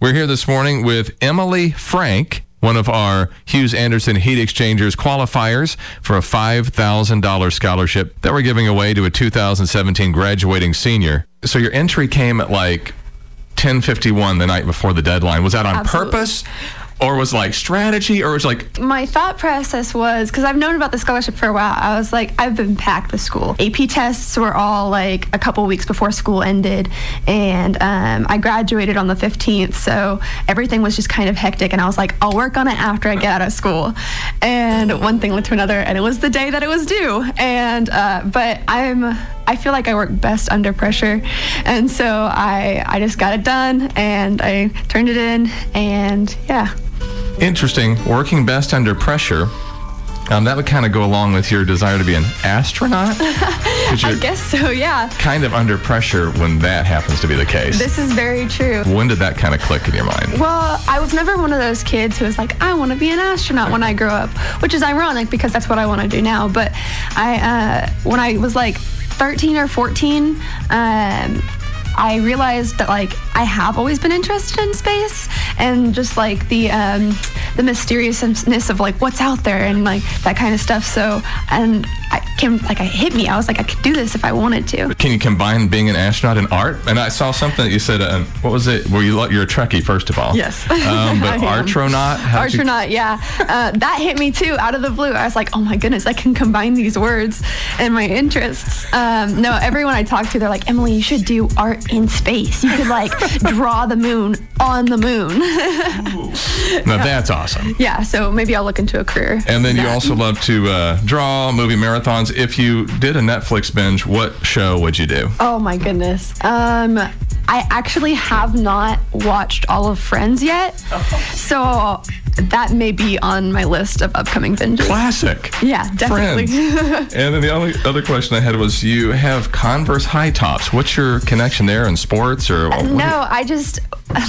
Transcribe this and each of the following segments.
We're here this morning with Emily Frank, one of our Hughes Anderson Heat Exchangers qualifiers for a $5,000 scholarship that we're giving away to a 2017 graduating senior. So your entry came at like 10:51 the night before the deadline. Was that on Absolutely. purpose? Or was like strategy or was like my thought process was because I've known about the scholarship for a while. I was like, I've been packed with school. AP tests were all like a couple weeks before school ended, and um, I graduated on the 15th, so everything was just kind of hectic. And I was like, I'll work on it after I get out of school. And one thing led to another, and it was the day that it was due. And uh, but I'm I feel like I work best under pressure, and so I I just got it done and I turned it in, and yeah. Interesting, working best under pressure. Um, that would kind of go along with your desire to be an astronaut. I guess so, yeah. kind of under pressure when that happens to be the case. This is very true. when did that kind of click in your mind? Well, I was never one of those kids who was like, I want to be an astronaut when I grow up, which is ironic because that's what I want to do now. But I, uh, when I was like 13 or 14, um, I realized that like I have always been interested in space and just like the um, the mysteriousness of like what's out there and like that kind of stuff. So and I came like it hit me. I was like I could do this if I wanted to. Can you combine being an astronaut and art? And I saw something that you said. Uh, what was it? Well, you you're a Trekkie first of all. Yes. Um, but I artronaut. how'd you- yeah. Uh, that hit me too out of the blue. I was like, oh my goodness, I can combine these words and my interests. Um, no, everyone I talk to, they're like, Emily, you should do art in space. You could like draw the moon on the moon. Now that's awesome. yeah, so maybe I'll look into a career. And then you that. also love to uh, draw movie marathons. If you did a Netflix binge, what show would you do? Oh my goodness. Um, I actually have not watched all of Friends yet, so that may be on my list of upcoming binges. Classic. Yeah, definitely. And then the only other question I had was you have Converse high tops. What's your connection there in sports or what- No, I just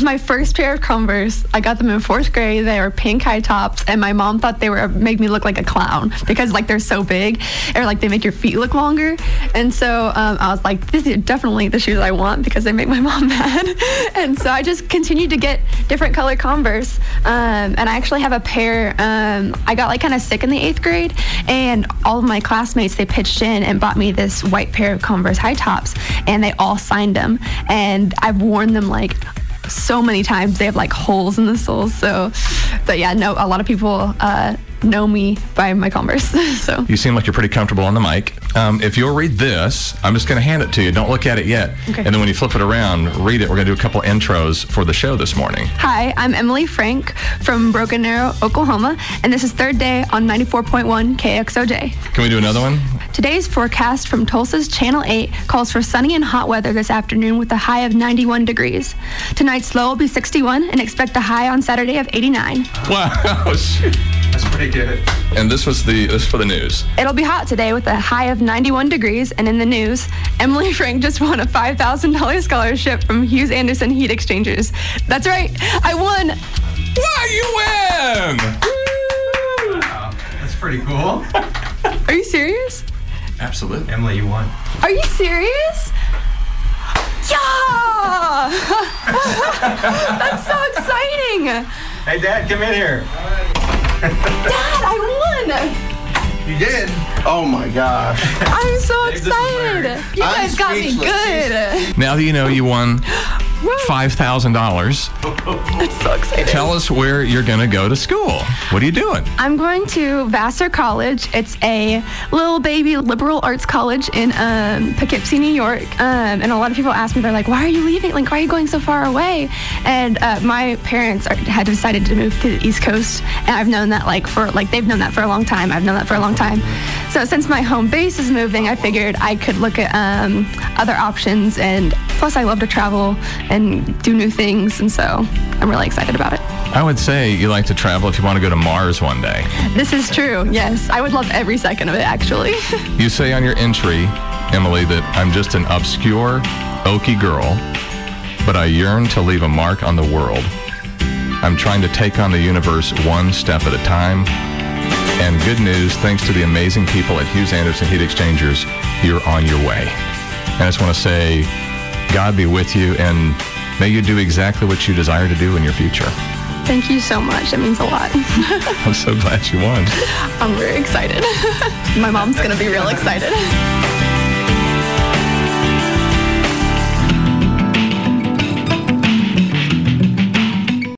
my first pair of Converse. I got them in fourth grade. They were pink high tops, and my mom thought they were make me look like a clown because like they're so big, or like they make your feet look longer. And so um, I was like, these are definitely the shoes I want because they make my mom mad. and so I just continued to get different color Converse, um, and I actually have a pair. Um, I got like kind of sick in the eighth grade, and all of my classmates they pitched in and bought me this white pair of Converse high tops, and they all signed them, and I've worn them like so many times. They have like holes in the soles. So, but yeah, no, a lot of people uh, know me by my Converse. so, You seem like you're pretty comfortable on the mic. Um, if you'll read this, I'm just going to hand it to you. Don't look at it yet. Okay. And then when you flip it around, read it. We're going to do a couple intros for the show this morning. hi, I'm Emily Frank from Broken Arrow, Oklahoma, and this is third day on 94.1 KXOJ. Can we do another one? Today's forecast from Tulsa's Channel 8 calls for sunny and hot weather this afternoon with a high of 91 degrees. Tonight's low will be 61 and expect a high on Saturday of 89. Wow. shoot. That's pretty good. And this was the this for the news. It'll be hot today with a high of 91 degrees. And in the news, Emily Frank just won a $5,000 scholarship from Hughes Anderson Heat Exchangers. That's right, I won. Wow, you win! That's pretty cool. Are you serious? Absolutely. Emily, you won. Are you serious? Yeah! That's so exciting! Hey, Dad, come in here. I won! You did. Oh my gosh. I'm so excited! You I'm guys got me good! Now that you know you won five thousand dollars, That's so exciting. tell us where you're going to go to school. What are you doing? I'm going to Vassar College. It's a little baby liberal arts college in um, Poughkeepsie, New York. Um, and a lot of people ask me, they're like, why are you leaving? Like, why are you going so far away? And uh, my parents are, had decided to move to the East Coast. And I've known that, like, for, like, they've known that for a long time. I've known that for a long time. So since my home base is moving, I figured I could look at um, other options. And plus, I love to travel and do new things. And so I'm really excited about it. I would say you like to travel if you want to go to Mars one day. This is true. Yes, I would love every second of it. Actually, You say on your entry, Emily, that I'm just an obscure, Okie girl, but I yearn to leave a mark on the world. I'm trying to take on the universe one step at a time. And good news, thanks to the amazing people at Hughes Anderson Heat Exchangers, you're on your way. And I just want to say, God be with you. And May you do exactly what you desire to do in your future. Thank you so much. That means a lot. I'm so glad you won. I'm very excited. My mom's going to be real excited.